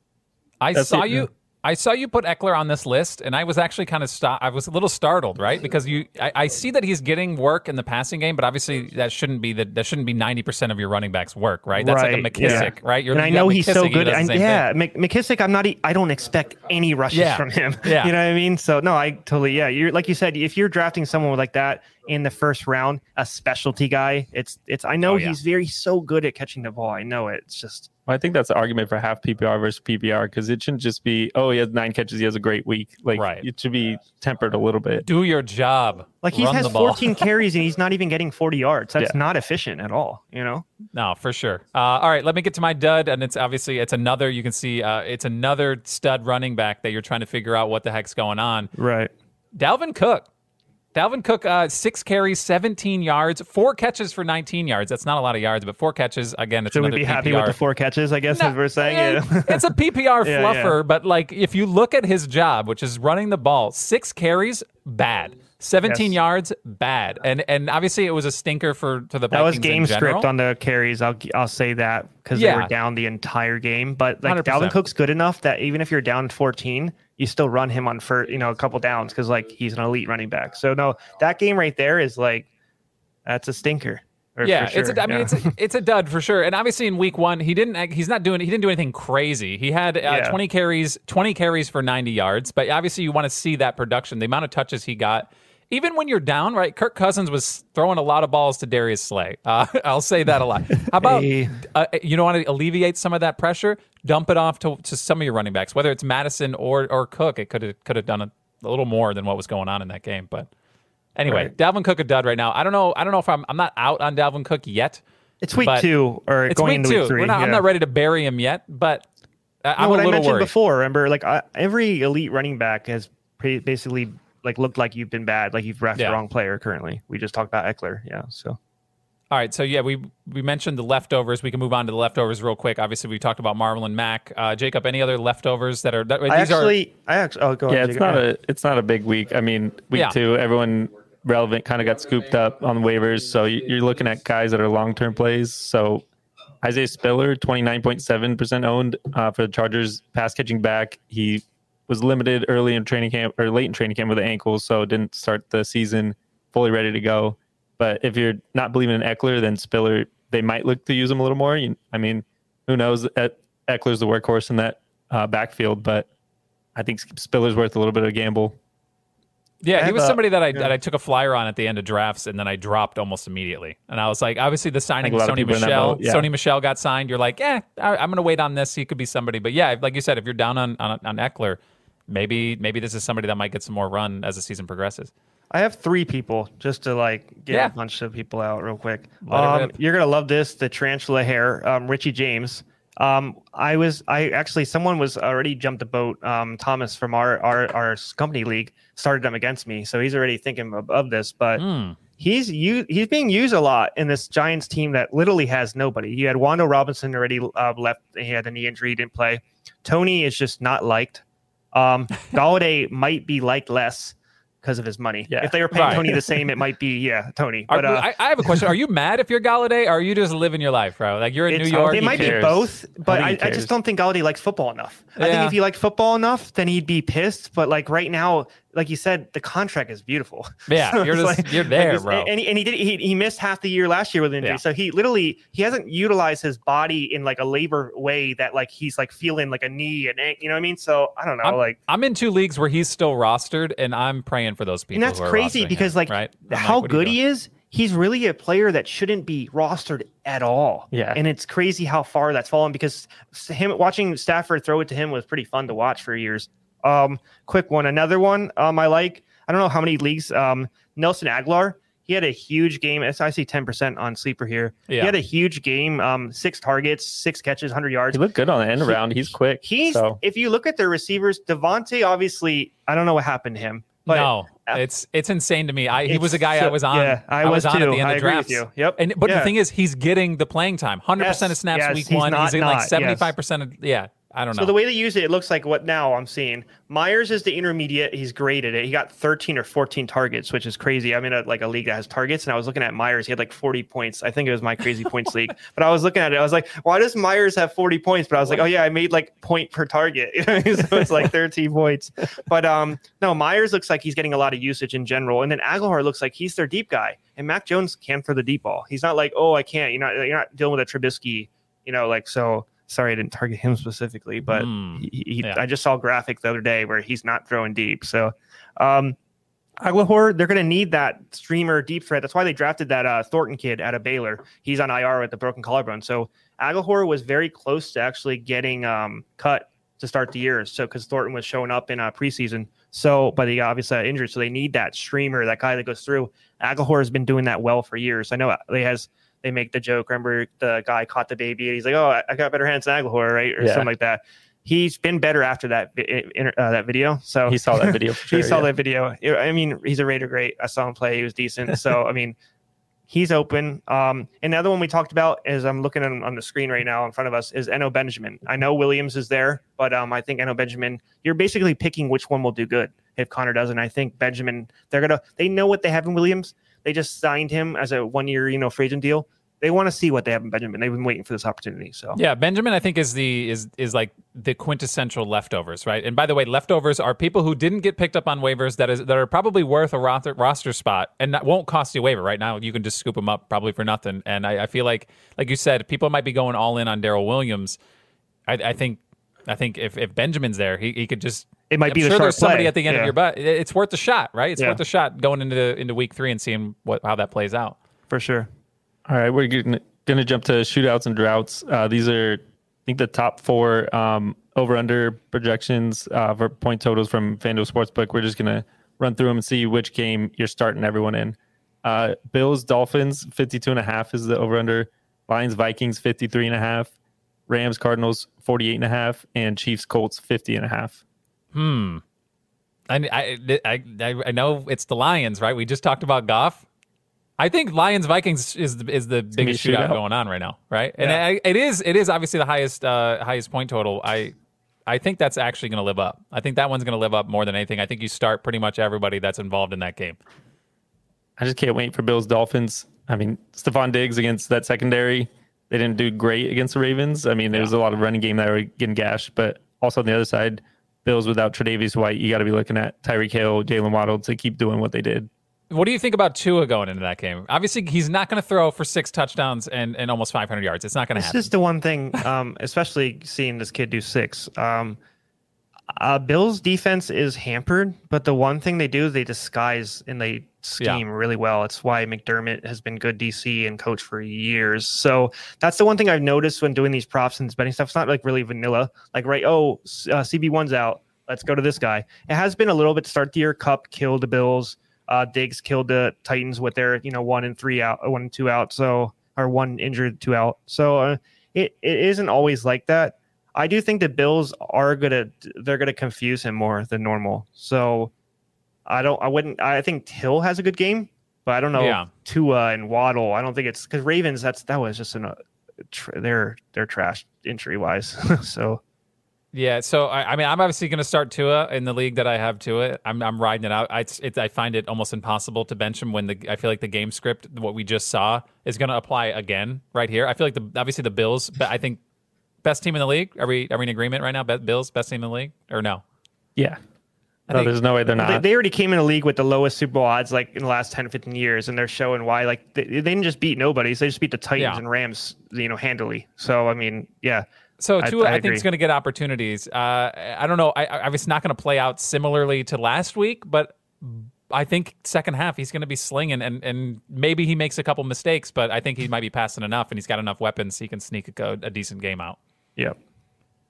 I That's saw it, you. I saw you put Ekeler on this list, and I was actually kind of sto- I was a little startled, right? Because you, I, I see that he's getting work in the passing game, but obviously that shouldn't be the, that shouldn't be ninety percent of your running backs' work, right? That's like a Right, yeah. McKissic, right? You're, and I know he's so McKissic, good. does the And same yeah, thing. McKissic. I'm not. I don't expect any rushes Yeah. from him. Yeah. [LAUGHS] you know what I mean. So no, I totally. Yeah, you're like you said. If you're drafting someone like that in the first round, a specialty guy, it's it's. I know Oh, yeah. he's very so good at catching the ball. I know it. It's just Well, I think that's the argument for half PPR versus PPR because it shouldn't just be, oh, he has nine catches, he has a great week. Like, Right. it should be tempered a little bit. Do your job. like he has the 14 [LAUGHS] carries and he's not even getting 40 yards. That's Yeah. not efficient at all. You know. No, for sure. Uh, all right, let me get to my dud, and it's obviously it's another. You can see uh, it's another stud running back that you're trying to figure out what the heck's going on. Right. Dalvin Cook. Dalvin Cook, uh, six carries, 17 yards, four catches for 19 yards. That's not a lot of yards, but four catches. Again, it's Should we be PPR. happy with the four catches? I guess No, as we're saying. eh, Yeah. [LAUGHS] it's a PPR Yeah, fluffer, yeah. but like if you look at his job, which is running the ball, six carries, bad. 17 Yes. yards, bad. And and obviously it was a stinker for to the That was game script on the carries. I'll I'll say that because Yeah. they were down the entire game. But like 100%. Dalvin Cook's good enough that even if you're down 14, you still run him on for you know a couple downs because like he's an elite running back. So no, that game right there is like that's a stinker. Yeah, for it's. sure, A, I mean, yeah. it's a, it's a dud for sure. And obviously, in week one, he didn't. He's not doing. He didn't do anything crazy. He had uh, Yeah. twenty carries, twenty carries for ninety yards. But obviously, you want to see that production. The amount of touches he got, even when you're down, right? Kirk Cousins was throwing a lot of balls to Darius Slay. Uh, [LAUGHS] I'll say that a lot. How about Hey. uh, you don't want to alleviate some of that pressure? Dump it off to, to some of your running backs, whether it's Mattison or or Cook. It could have could have done a, a little more than what was going on in that game, but. Anyway, Right. Dalvin Cook a dud right now. I don't know. I don't know if I'm. I'm not out on Dalvin Cook yet. it's week two or It's going week into two. week 3 We're not, I'm not ready to bury him yet, but I- I'm No, a what I mentioned worried. before. Remember, like I, every elite running back has pre- basically like looked like you've been bad, like you've drafted Yeah. the wrong player. Currently, we just talked about Ekeler. Yeah, so All right, so yeah, we we mentioned the leftovers. We can move on to the leftovers real quick. Obviously, we talked about Marlon Mack. Uh, Jacob, any other leftovers that are? That, I these are actually, I actually, oh, go Yeah, ahead. it's Jacob. not a it's not a big week. I mean, week Yeah. two, everyone relevant kind of got scooped up on waivers. So you- you're looking at guys that are long term plays. So Isaiah Spiller, 29.7% owned uh, for the Chargers, pass catching back. He was limited early in training camp or late in training camp with the ankle, so didn't start the season fully ready to go. But if you're not believing in Ekeler, then Spiller, they might look to use him a little more. You, I mean, who knows? Ekeler's the workhorse in that uh, backfield, but I think Spiller's worth a little bit of a gamble. Yeah, he was a- somebody that I yeah. that I took a flyer on at the end of drafts, and then I dropped almost immediately. And I was like, obviously the signing of Sony people in that Michelle, yeah. Sony Michel got signed. You're like, eh, I, I'm going to wait on this. He could be somebody. But yeah, like you said, if you're down on on, on Ekeler, maybe maybe this is somebody that might get some more run as the season progresses. I have three people just to like get Yeah. a bunch of people out real quick. Um, you're gonna love this. The tarantula hair, um, Richie James. Um, I was, I actually, someone was already jumped the boat. Um, Thomas from our our our company league started them against me, so he's already thinking of, of this. But Hmm. he's u- he's being used a lot in this Giants team that literally has nobody. You had Wan'Dale Robinson already uh, left; he had a knee injury, didn't play. Toney is just not liked. Um, [LAUGHS] Golladay might be liked less because of his money. Yeah. If they were paying Right. Toney the [LAUGHS] same, it might be yeah, Toney. Are- But uh, I, I have a question. Are you mad if you're Golladay, or are you just living your life, bro? Like you're in New York. It might can't- be both, but I I, think he I just don't think Golladay likes football enough. I think if he liked football enough, then he'd be pissed. But like right now, like you said, the contract is beautiful. [LAUGHS] Yeah, So you're just- like- you're there, this- bro. And he, and he did he, he missed half the year last year with injury. Yeah. So he literally he hasn't utilized his body in like a labor way that like he's like feeling like a knee and ankle, you know what I mean? So I don't know, I'm, like I'm in two leagues where he's still rostered, and I'm praying for those people. and that's who are crazy because him, like right? How what are you good he is. He's really a player that shouldn't be rostered at all. Yeah. and it's crazy how far that's fallen because him watching Stafford throw it to him was pretty fun to watch for years. Um, quick one, another one um, I like. I don't know how many leagues. Um, Nelson Agholor. He had a huge game. It's- I see ten percent on sleeper here. Yeah. He had a huge game. Um, six targets, six catches, hundred yards. He looked good on the end He- around. He's quick. He's so if you look at their receivers, DeVante obviously. I don't know what happened to him. But no, uh, it's it's insane to me. I he was a guy I was on. yeah, I was, was on at the end I of drafts. you. Yep. And but Yeah. the thing is, he's getting the playing time. Hundred percent of snaps yes, week one. not he's in like yes. seventy five percent of yeah. I don't know. So the way they use it, it looks like what now I'm seeing. Meyers is the intermediate. He's great at it. He got 13 or 14 targets, which is crazy. I'm in a, like a league that has targets, and I was looking at Meyers. He had like 40 points. I think it was my crazy points league. [LAUGHS] But I was looking at it. I was like, why does Meyers have 40 points? But I was like, oh yeah, I made like point per target. [LAUGHS] so it's like 13 points. But um, no, Meyers looks like he's getting a lot of usage in general, and then Agholor looks like he's their deep guy. And Mac Jones can for the deep ball. He's not like, oh, I can't. You're not. You're not dealing with a Trubisky. You know, like so sorry I didn't target him specifically, but Hmm. he, he, Yeah. I just saw a graphic the other day where he's not throwing deep. So, um, Agholor, they're going to need that streamer deep threat. That's why they drafted that uh, Thornton kid out of Baylor. He's on IR with the broken collarbone. So Agholor was very close to actually getting um, cut to start the year. So because Thornton was showing up in uh, preseason. So, but he obviously got injured. So they need that streamer, that guy that goes through. Agholor has been doing that well for years. I know they has they make the joke. Remember the guy caught the baby and he's like, "Oh, I- got better hands than Agholor, right?" Or Yeah. something like that. He's been better after that uh, that video. So he saw that video. [LAUGHS] Sure, he saw yeah. that video. I mean, he's a Raider great. I saw him play. He was decent. So, I mean, he's open. Um, another one we talked about is I'm looking on, on the screen right now in front of us is Eno Benjamin. I know Williams is there, but um, I think Eno Benjamin, you're basically picking which one will do good if Conner doesn't. I think Benjamin, they're going to, they know what they have in Williams. They just signed him as a one year, you know, free agent deal. They want to see what they have in Benjamin. They've been waiting for this opportunity. So, Yeah, Benjamin, I think is the is is like the quintessential leftovers, right? And by the way, leftovers are people who didn't get picked up on waivers that is that are probably worth a roster, roster spot and that won't cost you a waiver. Right now, you can just scoop them up probably for nothing. And I, I feel like, like you said, people might be going all in on Darrel Williams. I, I think, I think if, if Benjamin's there, he, he could just. It might I'm be sure sharp there's somebody play. at the end Yeah. of your butt. It's worth a shot, right? It's Yeah. worth a shot going into into week three and seeing what how that plays out. for sure. All right, we're gonna, gonna jump to shootouts and droughts. Uh, these are, I think, the top four um, over under projections uh, for point totals from FanDuel Sportsbook. We're just gonna run through them and see which game you're starting everyone in. Uh, Bills Dolphins 52 and a half is the over under. Lions Vikings 53 and a half. Rams Cardinals 48 and a half, and Chiefs Colts 50 and a half. I, I, I, I, I know it's the Lions, right? We just talked about Goff. I think Lions Vikings is the, is the biggest shootout shootout. going on right now, right? And Yeah. I, it is it is obviously the highest uh, highest point total. I I think that's actually going to live up. I think that one's going to live up more than anything. I think you start pretty much everybody that's involved in that game. I just can't wait for Bills Dolphins. I mean, Stefon Diggs against that secondary, they didn't do great against the Ravens. I mean, there was a lot of running game that were getting gashed, but also on the other side, Bills without Tre'Davious White, you got to be looking at Tyreek Hill, Jaylen Waddle to keep doing what they did. What do you think about Tua going into that game? Obviously, he's not going to throw for six touchdowns and, and almost 500 yards. It's not going to It's happen. just the one thing, um, [LAUGHS] especially seeing this kid do six. Um, uh, Bill's defense is hampered, but the one thing they do is they disguise and they scheme really well. It's why McDermott has been good DC and coach for years. So that's the one thing I've noticed when doing these props and betting stuff. It's not like really vanilla. Like right, oh, uh, CB1's out. Let's go to this guy. It has been a little bit to start the year. Kupp killed the Bills. Uh, Diggs killed the Titans with their you know one and three out, one and two out. So or one injured, two out. So uh, it, it isn't always like that. I do think the Bills are gonna they're gonna confuse him more than normal. So I don't I wouldn't I think Hill has a good game, but I don't know Yeah. Tua and Waddle. I don't think it's because Ravens that's that was just an uh, tr- they're they're trash injury wise. [LAUGHS] so Yeah, so I, I mean, I'm obviously going to start Tua in the league that I have Tua. I'm, I'm riding it out. I, it, I find it almost impossible to bench him when the I feel like the game script, what we just saw, is going to apply again right here. I feel like the obviously the Bills, but I think best team in the league. Are we are we in agreement right now? Be- Bills best team in the league or no? Yeah. I No, think- there's no way they're not. they already came in a league with the lowest Super Bowl odds like in the last 10 15 years and they're showing why like they, they didn't just beat nobody they just beat the Titans Yeah. and Rams you know handily. So I mean yeah So I- Tua, I, I think agree. is going to get opportunities. Uh, I don't know. I, I obviously not going to play out similarly to last week, but I think second half he's going to be slinging, and and maybe he makes a couple mistakes, but I think he might be passing enough, and he's got enough weapons he can sneak a, a decent game out. yeah.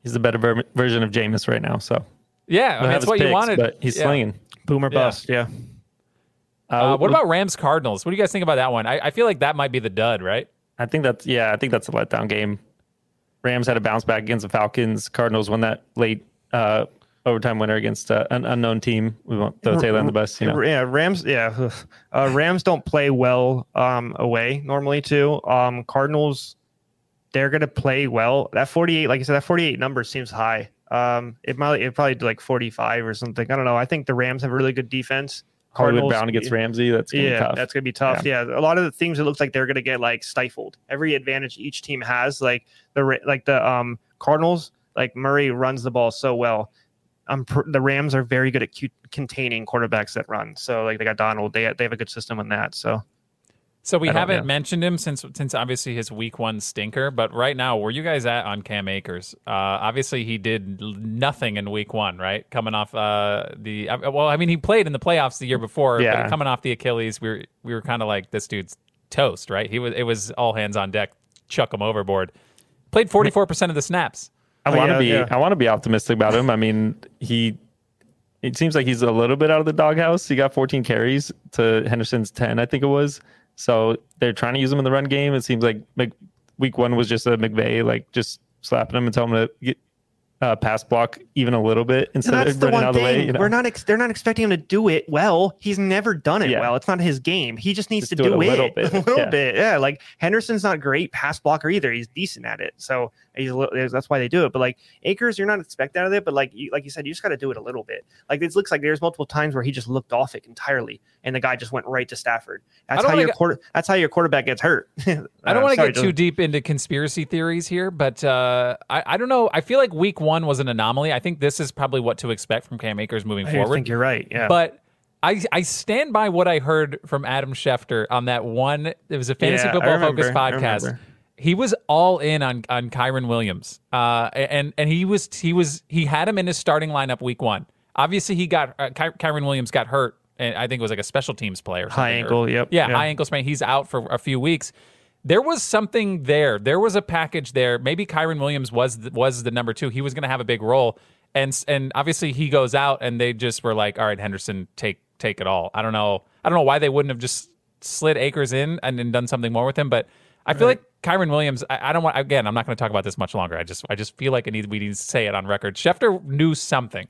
He's the better ver- version of Jameis right now. So Yeah, I mean, that's his what you wanted. but he's Yeah. slinging. Boomer Yeah. bust yeah. Uh, what about Rams Cardinals? What do you guys think about that one? I, I feel like that might be the dud, right? I think that's yeah. I think that's a letdown game. Rams had a bounce back against the Falcons. Cardinals won that late uh, overtime winner against uh, an unknown team. We won't throw Taylor on the bus. You know, Yeah, Rams. Yeah, [LAUGHS] uh, Rams don't play well um, away normally too. Um, Cardinals, they're gonna play well. That forty-eight, like I said, that forty-eight number seems high. Um, it might it probably do like forty-five or something. I don't know. I think the Rams have a really good defense. Hollywood Brown against Ramsey. That's gonna be Yeah, tough. that's gonna be tough. Yeah. a lot of the things it looks like they're gonna get like stifled. Every advantage each team has, like the like the um Cardinals, like Murray runs the ball so well. Um, pr- the Rams are very good at cu- containing quarterbacks that run. So like they got Donald, they they have a good system on that. So So we haven't yeah. mentioned him since since obviously his week one stinker, but right now, where you guys at on Cam Akers? Uh, obviously, he did nothing in week one, right? Coming off uh, the well, I mean, he played in the playoffs the year before, Yeah. but coming off the Achilles, we were we were kind of like this dude's toast, right? He was it was all hands on deck, chuck him overboard. Played forty four percent of the snaps. I Oh, want to yeah, be. yeah. I want to be optimistic about him. I mean, he. It seems like he's a little bit out of the doghouse. He got 14 carries to Henderson's 10, I think it was. So they're trying to use him in the run game. It seems like week one was just a McVay, like just slapping him and telling him to get uh, pass block even a little bit instead that's of the running one out of the way. You know? We're not. Ex- they're not expecting him to do it well. He's never done it Yeah. well. It's not his game. He just needs Just to do it do, a little [LAUGHS] bit. a little Yeah. bit. Yeah. Like Henderson's not a great pass blocker either. He's decent at it. So he's a little, that's why they do it. But like Akers, you're not expecting out of it. But like you, like you said, you just got to do it a little bit. Like it looks like there's multiple times where he just looked off it entirely, and the guy just went right to Stafford. That's how your get- quarter. That's how your quarterback gets hurt. [LAUGHS] I don't want to get too deep into conspiracy theories here, but uh, I, I don't know. I feel like week one was an anomaly. I think this is probably what to expect from Cam Akers moving I forward. I think you're right. Yeah. But I I stand by what I heard from Adam Schefter on that one. It was a fantasy Yeah, football focus remember, I podcast. He was all in on on Kyren Williams, uh, and and he was he was he had him in his starting lineup week one. Obviously, he got uh, Ky- Kyren Williams got hurt, and I think it was like a special teams player. High something, or- ankle, yep, Yeah, yeah. high ankle sprain. He's out for a few weeks. There was something there. There was a package there. Maybe Kyren Williams was the, was the number two. He was going to have a big role, and and obviously he goes out, and they just were like, "All right, Henderson, take take it all." I don't know. I don't know why they wouldn't have just slid Akers in and then done something more with him, but I feel like Kyren Williams. I, I don't want. Again, I'm not going to talk about this much longer. I just I just feel like I need we need to say it on record. Schefter knew something.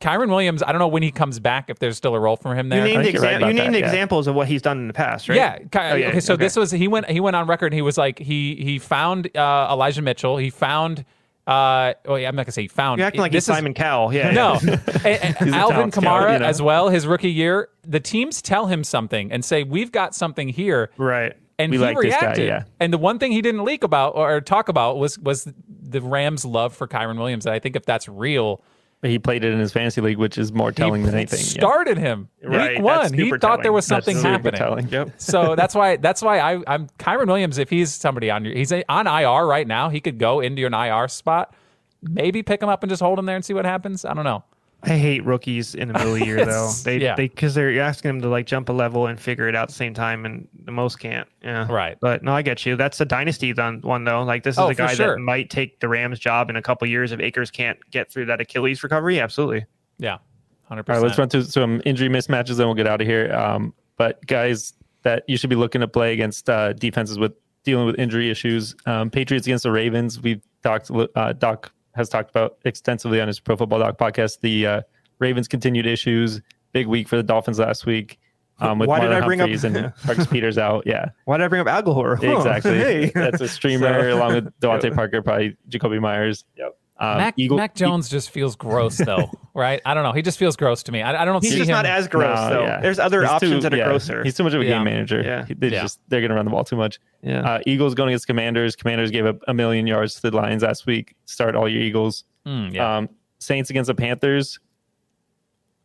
Kyren Williams, I don't know when he comes back if there's still a role for him You there. you're right exa- about you named that, yeah. examples of what he's done in the past, right? Yeah. Ky- Oh, yeah, okay. So okay. this was he went he went on record and he was like he he found uh, Elijah Mitchell. He found. Uh, oh, yeah, I'm not gonna say he found. You're acting like this he's is- Simon Cowell. Yeah. [LAUGHS] No, [LAUGHS] And- and Alvin talent scout, Kamara you know? as well. His rookie year, the teams tell him something and say, "We've got something here," Right. and We he like this guy, reacted. yeah. And the one thing he didn't leak about or talk about was was the Rams' love for Kyren Williams. And I think if that's real, But he played it in his fantasy league, which is more telling he than anything. yeah. started him Right, week one. He thought there was something happening. telling. Yep. [LAUGHS] So that's why that's why I, I'm Kyren Williams. If he's somebody on your, he's on IR right now. He could go into an IR spot. Maybe pick him up and just hold him there and see what happens. I don't know. I hate rookies in the middle of the year [LAUGHS] though. They yeah. they because they're you're asking them to like jump a level and figure it out at the same time, and the most can't. Yeah. Right. But no, I get you. That's a dynasty done one though. Like this is Oh, a guy sure. that might take the Rams job in a couple years if Akers can't get through that Achilles recovery. Absolutely. Yeah, hundred percent. All right, let's run through some injury mismatches, then we'll get out of here. Um, but guys that you should be looking to play against uh, defenses with dealing with injury issues. Um, Patriots against the Ravens. We've talked. Uh, Doc has talked about extensively on his Pro Football Doc podcast. The uh, Ravens' continued issues. Big week for the Dolphins last week. Um, with Why did I bring up- Humphreys and [LAUGHS] Marcus Peters out? Yeah, Why did I bring up Aguilar? Huh, [LAUGHS] exactly. hey. That's a [LAUGHS] streamer So- along with DeVante Parker, probably Jakobi Meyers. Yep. Um, Mac, Eagle- Mac Jones just feels gross though, [LAUGHS] right? I don't know. He just feels gross to me. I, I don't He's see just him. not as gross No, though. yeah. There's other He's options too- that are yeah, grosser. He's too much of a Yeah. game manager. Yeah. He- they Yeah. just they're going to run the ball too much. yeah. Uh, Eagles going against Commanders. Commanders gave up a million yards to the Lions last week. Start all your Eagles. Mm, yeah. Um, Saints against the Panthers.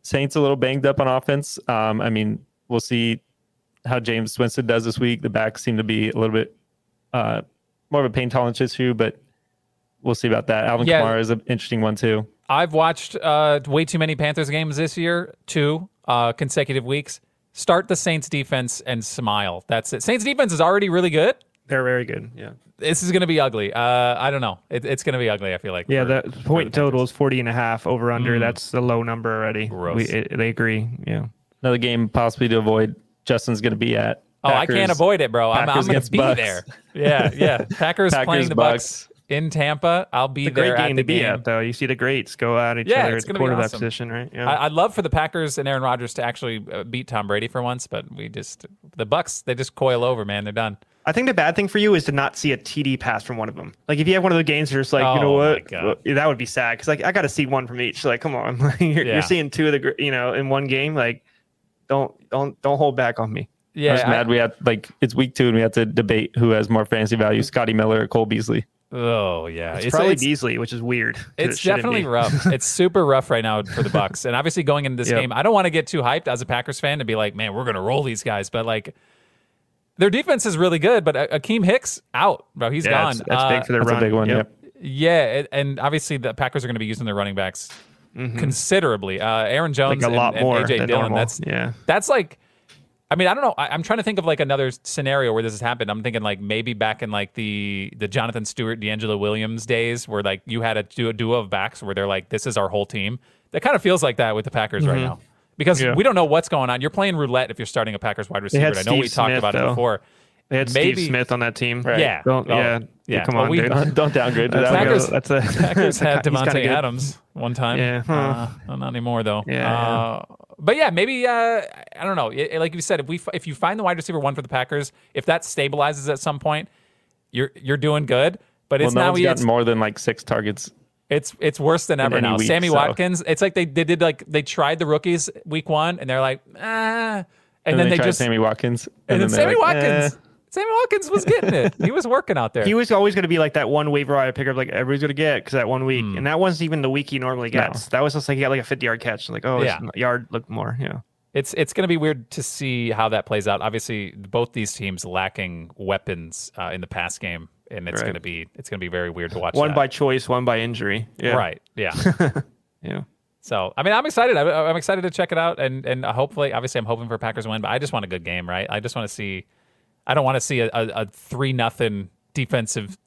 Saints a little banged up on offense. Um, I mean, we'll see how Jameis Winston does this week. The backs seem to be a little bit uh, more of a pain tolerance issue, but we'll see about that. Alvin Yeah. Kamara is an interesting one too. I've watched uh, way too many Panthers games this year, two uh, consecutive weeks. Start the Saints defense and smile. That's it. Saints defense is already really good. They're very good. Yeah. This is going to be ugly. Uh, I don't know. It, it's going to be ugly. I feel like. Yeah, for- the point the total is 40 and a half over under. Mm. That's the low number already. Gross. We, it, they agree. Yeah. Another game possibly to avoid. Justin's going to be at. Oh, I can't avoid it, bro. I'm, I'm going to be Bucks. there. Yeah, yeah. Packers, [LAUGHS] Packers, playing the Bucks, in Tampa. I'll be It's a there great at game the to be game. at, though. You see the greats go at each Yeah, other it's at the quarterback awesome. position, right? Yeah. I, I'd love for the Packers and Aaron Rodgers to actually uh, beat Tom Brady for once, but we just the Bucks they just coil over, man. They're done. I think the bad thing for you is to not see a TD pass from one of them. Like if you have one of the games, you're just like, you know Oh, what, Well, that would be sad because like I got to see one from each. Like, come on, [LAUGHS] you're, Yeah. you're seeing two of the, you know, in one game. Like, don't don't don't hold back on me. Yeah, I was I- mad we had like it's week two and we had to debate who has more fantasy value, Scotty Miller or Cole Beasley. Oh yeah, It's, probably Beasley, which is weird. [LAUGHS] It's shouldn't definitely be. rough. [LAUGHS] It's super rough right now for the Bucks. And obviously going into this Yep. game, I don't want to get too hyped as a Packers fan to be like, man, we're gonna roll these guys. But like their defense is really good, but A- Akiem Hicks out, bro. He's Yeah, gone. that's, that's Uh, big for their That's run. a big one. Yep. Yep. Yeah, it, and obviously the Packers are going to be using their running backs considerably. Uh, Aaron Jones Mm-hmm. Like a lot and, more and AJ than Dillon. normal. That's yeah. that's like I mean, I don't know. I, I'm trying to think of like another scenario where this has happened. I'm thinking like maybe back in like the the Jonathan Stewart, DeAngelo Williams days, where like you had a, du- a duo of backs where they're like, this is our whole team. That kind of feels like that with the Packers right now because Mm-hmm. Yeah. we don't know what's going on. You're playing roulette if you're starting a Packers wide receiver. I know we Steve talked Smith, about it before. They had Maybe- Steve Smith on that team. Right. Yeah. Don't, Oh, yeah. yeah. Come on, we-. Don't, [LAUGHS] don't downgrade to That's, that. Packers- that's a Packers [LAUGHS] had Davante. Adams one time. Yeah, huh. Uh, not anymore though. Yeah, Uh, but yeah, maybe uh, I don't know. It- like you said, if we if you find the wide receiver one for the Packers, if that stabilizes at some point, you're you're doing good. But Well, it's no now one's gotten more than like six targets. it's it's worse than ever now. week, Sammy so. Watkins, it's like they, they did like they tried the rookies week one, and they're like ah, and, And, then they, tried just Sammy Watkins. and, then, they're Sammy like, Watkins. eh. Sammy Watkins was getting it. He was working out there. He was always going to be like that one waiver wire picker, like everybody's going to get because that one week, Hmm. and that wasn't even the week he normally No. gets. That was just like he got like a fifty yard catch. Like oh, Yeah. yard looked more. Yeah, It's it's going to be weird to see how that plays out. Obviously, both these teams lacking weapons uh, in the pass game, and it's Right. going to be it's going to be very weird to watch. one that. by choice, one by injury. Yeah, right, yeah. [LAUGHS] Yeah, so I mean, I'm excited. I, I'm excited to check it out, and and hopefully, obviously, I'm hoping for Packers win, but I just want a good game, right? I just want to see. I don't want to see a, a, a three nothing defensive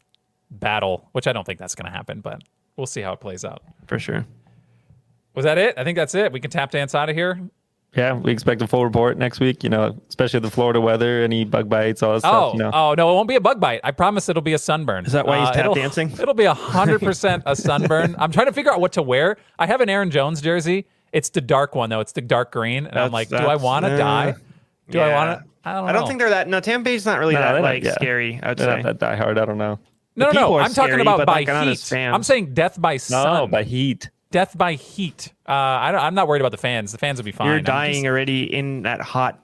battle, which I don't think that's going to happen, but we'll see how it plays out. for sure. Was that it? I think that's it. We can tap dance out of here. Yeah, we expect a full report next week. You know, especially the Florida weather, any bug bites, all that stuff. Oh, You know, oh no, it won't be a bug bite. I promise it'll be a sunburn. Is that why he's tap it'll, dancing? [LAUGHS] It'll be hundred percent a [LAUGHS] sunburn. I'm trying to figure out what to wear. I have an Aaron Jones jersey. It's the dark one though. It's the dark green, and I'm like, do I want to uh, die? Do I want to? I don't. I don't think they're that. No, Tampa Bay's not really No, that they're not- like yeah. scary. I would they're say. not that die hard. I don't know. No, no, people no. are I'm talking scary, about but, by like, not heat. as. I'm saying death by sun. No, by heat. death by heat. Uh, I don't, I'm not worried about the fans. The fans will be fine. You're I'm dying just- already in that hot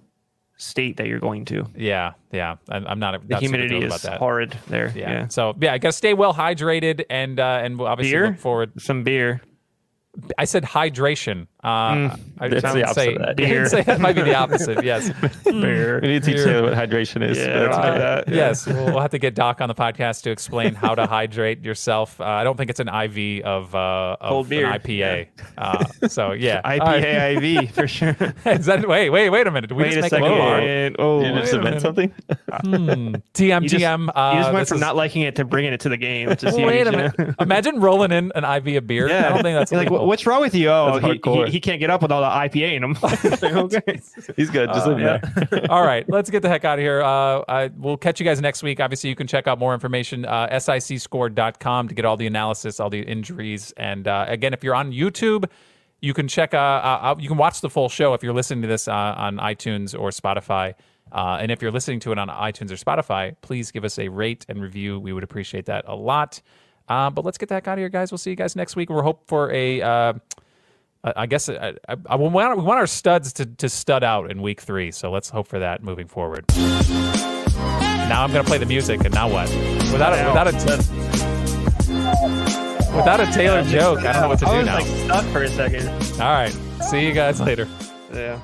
state that you're going to. yeah, yeah. I'm, I'm not. The not super humidity thrilled is about that. horrid there. Yeah. Yeah. So yeah, I gotta stay well hydrated and uh, and we'll obviously Beer? look forward. Some beer. I said hydration. Uh, I That's didn't the opposite say of that. I [LAUGHS] didn't Beer. say that might be the opposite. Yes. [LAUGHS] Beer. We need to teach Beer. Taylor what hydration is. Yeah, but that's I okay. know. Yes, we'll, we'll have to get Doc on the podcast to explain how to hydrate yourself. Uh, I don't think it's an IV of, uh, of Cold beer. an IPA. Uh, so yeah, [LAUGHS] All right. IPA IV for sure. Is that, wait, wait, wait a minute. Did we Wait just a make second. a bar? Oh, You just Wait a invent minute. something? TM, You just, TM. you Uh, just went from is- not liking it to bringing it to the game. It's just huge, Wait a minute. Imagine rolling in an IV of beer. I don't think that's like, illegal. What's wrong with you? Oh, he, he, he can't get up with all the IPA in him. [LAUGHS] okay. He's good. Just Uh, leave him there. All right, let's get the heck out of here. Uh, I, we'll catch you guys next week. Obviously, you can check out more information, uh, sicscore.com to get all the analysis, all the injuries. And uh, again, if you're on YouTube, you can check, uh, uh, you can watch the full show if you're listening to this uh, on iTunes or Spotify. Uh, and if you're listening to it on iTunes or Spotify, please give us a rate and review. We would appreciate that a lot. Uh, but let's get the heck out of here, guys. We'll see you guys next week. We're hope for a. Uh, I guess I, I, I we, want, we want our studs to, to stud out in week three, so let's hope for that moving forward. Now I'm gonna play the music, and now what? Without a without a without a Taylor joke, I don't know what to do now. like stuck for a second. All right, see you guys later. Yeah.